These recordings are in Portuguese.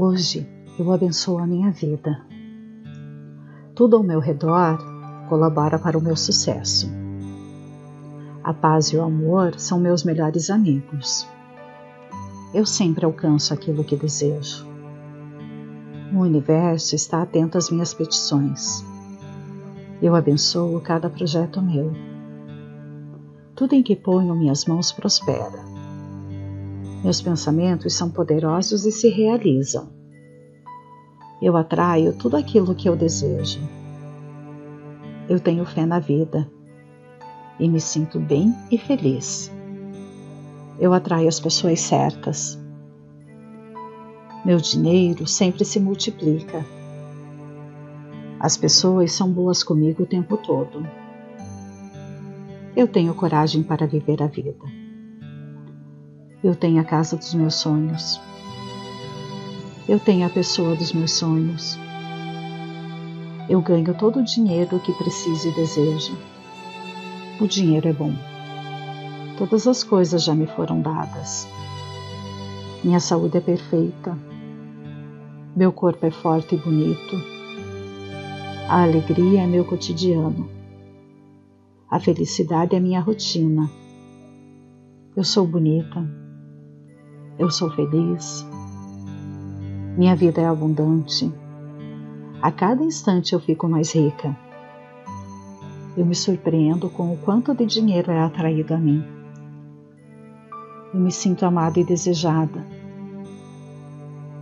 Hoje eu abençoo a minha vida. Tudo ao meu redor colabora para o meu sucesso. A paz e o amor são meus melhores amigos. Eu sempre alcanço aquilo que desejo. O universo está atento às minhas petições. Eu abençoo cada projeto meu. Tudo em que ponho minhas mãos prospera. Meus pensamentos são poderosos e se realizam. Eu atraio tudo aquilo que eu desejo. Eu tenho fé na vida e me sinto bem e feliz. Eu atraio as pessoas certas. Meu dinheiro sempre se multiplica. As pessoas são boas comigo o tempo todo. Eu tenho coragem para viver a vida. Eu tenho a casa dos meus sonhos. Eu tenho a pessoa dos meus sonhos. Eu ganho todo o dinheiro que preciso e desejo. O dinheiro é bom. Todas as coisas já me foram dadas. Minha saúde é perfeita. Meu corpo é forte e bonito. A alegria é meu cotidiano. A felicidade é minha rotina. Eu sou bonita. Eu sou feliz. Minha vida é abundante. A cada instante eu fico mais rica. Eu me surpreendo com o quanto de dinheiro é atraído a mim. Eu me sinto amada e desejada.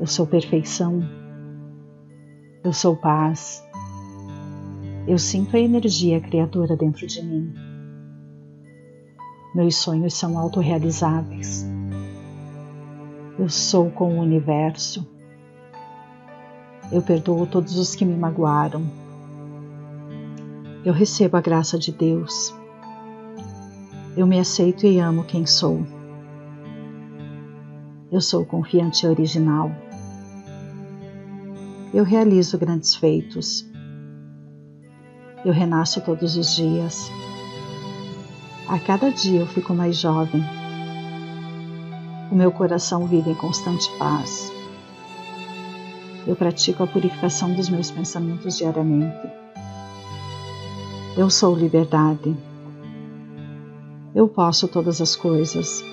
Eu sou perfeição. Eu sou paz. Eu sinto a energia criadora dentro de mim. Meus sonhos são autorrealizáveis. Eu sou com o universo. Eu perdoo todos os que me magoaram. Eu recebo a graça de Deus. Eu me aceito e amo quem sou. Eu sou confiante e original. Eu realizo grandes feitos. Eu renasço todos os dias. A cada dia eu fico mais jovem. O meu coração vive em constante paz. Eu pratico a purificação dos meus pensamentos diariamente. Eu sou liberdade. Eu posso todas as coisas.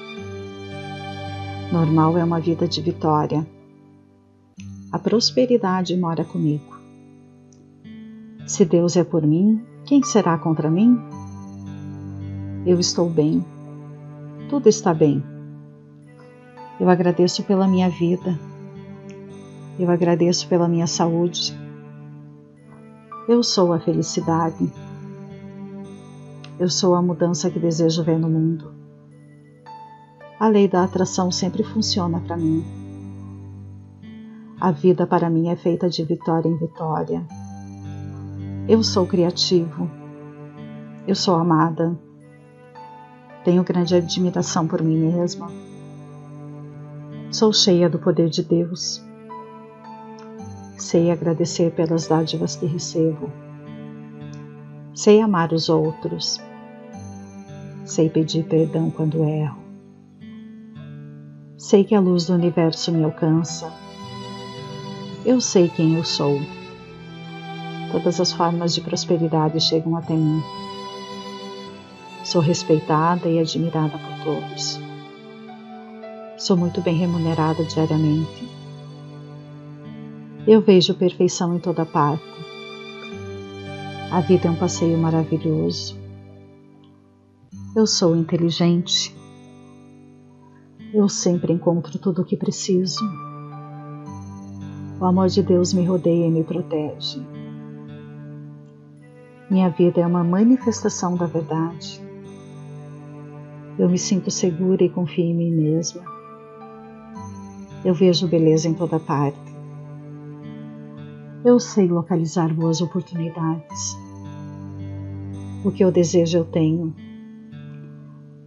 Normal é uma vida de vitória. A prosperidade mora comigo. Se Deus é por mim, quem será contra mim? Eu estou bem. Tudo está bem. Eu agradeço pela minha vida. Eu agradeço pela minha saúde. Eu sou a felicidade. Eu sou a mudança que desejo ver no mundo. A lei da atração sempre funciona para mim. A vida para mim é feita de vitória em vitória. Eu sou criativo. Eu sou amada. Tenho grande admiração por mim mesma. Sou cheia do poder de Deus. Sei agradecer pelas dádivas que recebo. Sei amar os outros. Sei pedir perdão quando erro. Sei que a luz do universo me alcança. Eu sei quem eu sou. Todas as formas de prosperidade chegam até mim. Sou respeitada e admirada por todos. Sou muito bem remunerada diariamente. Eu vejo perfeição em toda parte. A vida é um passeio maravilhoso. Eu sou inteligente. Eu sempre encontro tudo o que preciso. O amor de Deus me rodeia e me protege. Minha vida é uma manifestação da verdade. Eu me sinto segura e confio em mim mesma. Eu vejo beleza em toda parte. Eu sei localizar boas oportunidades. O que eu desejo eu tenho.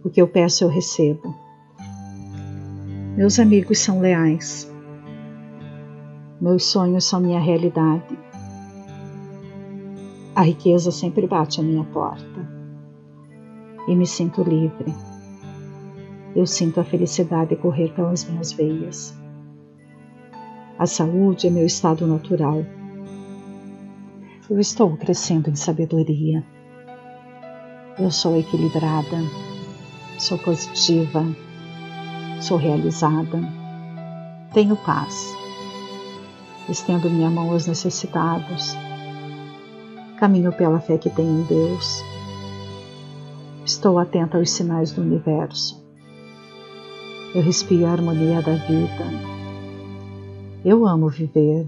O que eu peço eu recebo. Meus amigos são leais. Meus sonhos são minha realidade. A riqueza sempre bate à minha porta e me sinto livre. Eu sinto a felicidade correr pelas minhas veias. A saúde é meu estado natural. Eu estou crescendo em sabedoria. Eu sou equilibrada, sou positiva, sou realizada, tenho paz. Estendo minha mão aos necessitados. Caminho pela fé que tenho em Deus. Estou atenta aos sinais do universo. Eu respiro a harmonia da vida eu amo viver.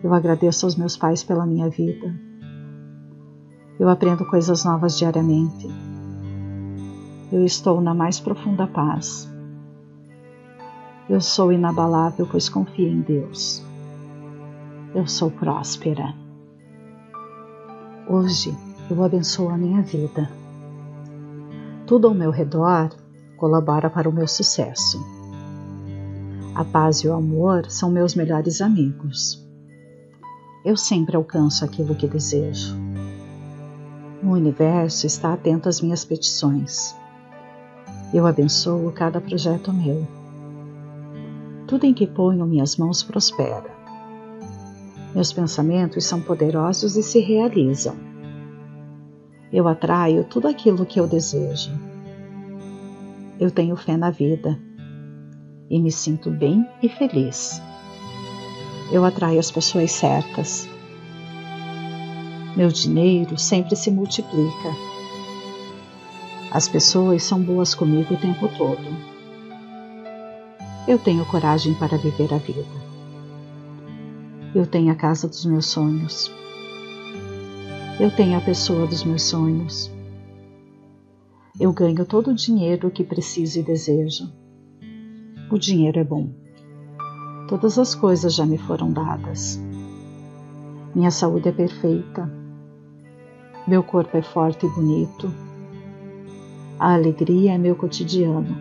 Eu agradeço aos meus pais pela minha vida. Eu aprendo coisas novas diariamente. Eu estou na mais profunda paz. Eu sou inabalável, pois confio em Deus. Eu sou próspera. Hoje eu abençoo a minha vida. Tudo ao meu redor colabora para o meu sucesso. A paz e o amor são meus melhores amigos. Eu sempre alcanço aquilo que desejo. O universo está atento às minhas petições. Eu abençoo cada projeto meu. Tudo em que ponho minhas mãos prospera. Meus pensamentos são poderosos e se realizam. Eu atraio tudo aquilo que eu desejo. Eu tenho fé na vida e me sinto bem e feliz. Eu atraio as pessoas certas. Meu dinheiro sempre se multiplica. As pessoas são boas comigo o tempo todo. Eu tenho coragem para viver a vida. Eu tenho a casa dos meus sonhos. Eu tenho a pessoa dos meus sonhos. Eu ganho todo o dinheiro que preciso e desejo. O dinheiro é bom. Todas as coisas já me foram dadas. Minha saúde é perfeita. Meu corpo é forte e bonito. A alegria é meu cotidiano.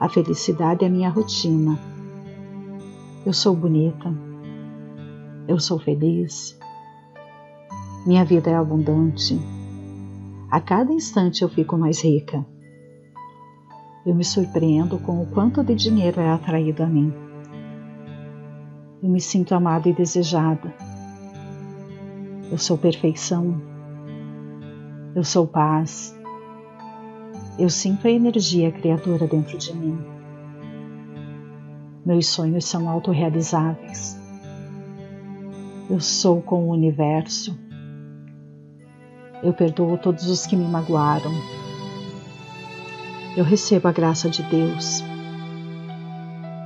A felicidade é minha rotina. Eu sou bonita. Eu sou feliz. Minha vida é abundante. A cada instante eu fico mais rica eu me surpreendo com o quanto de dinheiro é atraído a mim. Eu me sinto amada e desejada. Eu sou perfeição. Eu sou paz. Eu sinto a energia criadora dentro de mim. Meus sonhos são autorrealizáveis. Eu sou com o universo. Eu perdoo todos os que me magoaram eu recebo a graça de Deus.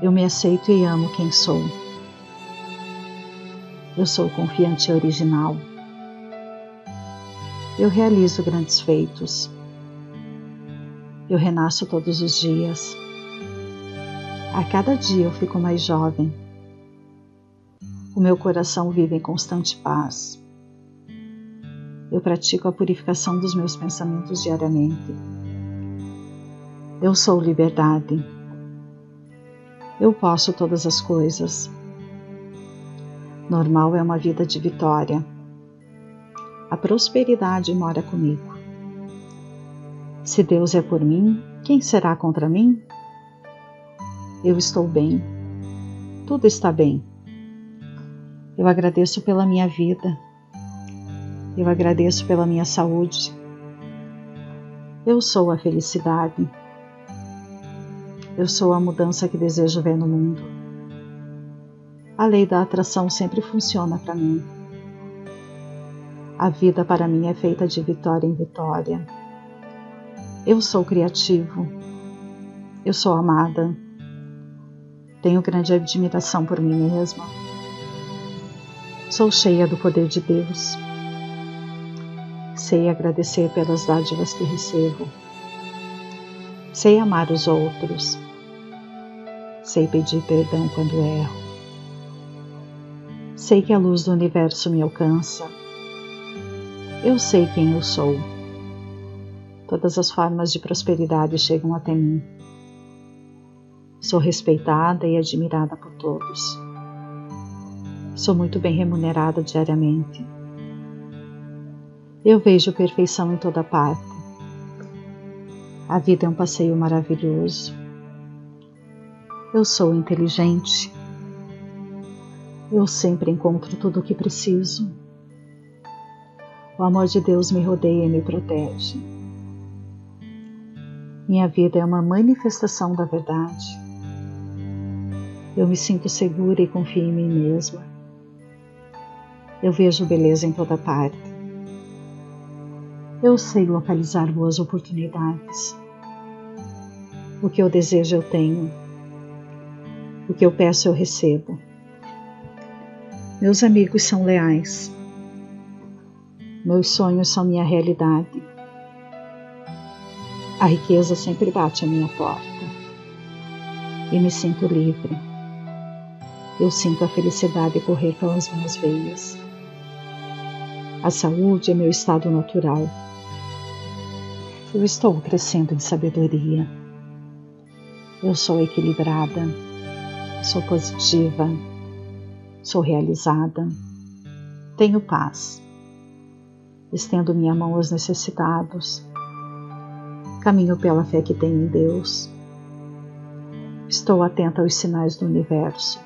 Eu me aceito e amo quem sou. Eu sou confiante e original. Eu realizo grandes feitos. Eu renasço todos os dias. A cada dia eu fico mais jovem. O meu coração vive em constante paz. Eu pratico a purificação dos meus pensamentos diariamente. Eu sou liberdade. Eu posso todas as coisas. Normal é uma vida de vitória. A prosperidade mora comigo. Se Deus é por mim, quem será contra mim? Eu estou bem. Tudo está bem. Eu agradeço pela minha vida. Eu agradeço pela minha saúde. Eu sou a felicidade. Eu sou a mudança que desejo ver no mundo. A lei da atração sempre funciona para mim. A vida para mim é feita de vitória em vitória. Eu sou criativo. Eu sou amada. Tenho grande admiração por mim mesma. Sou cheia do poder de Deus. Sei agradecer pelas dádivas que recebo. Sei amar os outros Sei pedir perdão quando erro. Sei que a luz do universo me alcança. Eu sei quem eu sou. Todas as formas de prosperidade chegam até mim. Sou respeitada e admirada por todos. Sou muito bem remunerada diariamente. Eu vejo perfeição em toda parte. A vida é um passeio maravilhoso. Eu sou inteligente. Eu sempre encontro tudo o que preciso. O amor de Deus me rodeia e me protege. Minha vida é uma manifestação da verdade. Eu me sinto segura e confio em mim mesma. Eu vejo beleza em toda parte. Eu sei localizar boas oportunidades. O que eu desejo eu tenho. O que eu peço eu recebo. Meus amigos são leais. Meus sonhos são minha realidade. A riqueza sempre bate à minha porta. E me sinto livre. Eu sinto a felicidade correr pelas minhas veias. A saúde é meu estado natural. Eu estou crescendo em sabedoria. Eu sou equilibrada. Sou positiva. Sou realizada. Tenho paz. Estendo minha mão aos necessitados. Caminho pela fé que tenho em Deus. Estou atenta aos sinais do universo.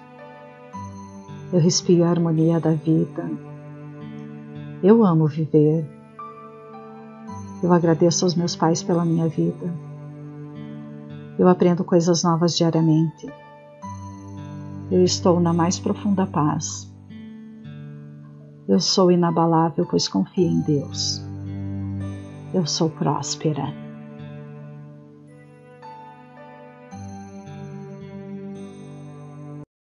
Eu respiro a harmonia da vida. Eu amo viver. Eu agradeço aos meus pais pela minha vida. Eu aprendo coisas novas diariamente. Eu estou na mais profunda paz. Eu sou inabalável, pois confio em Deus. Eu sou próspera.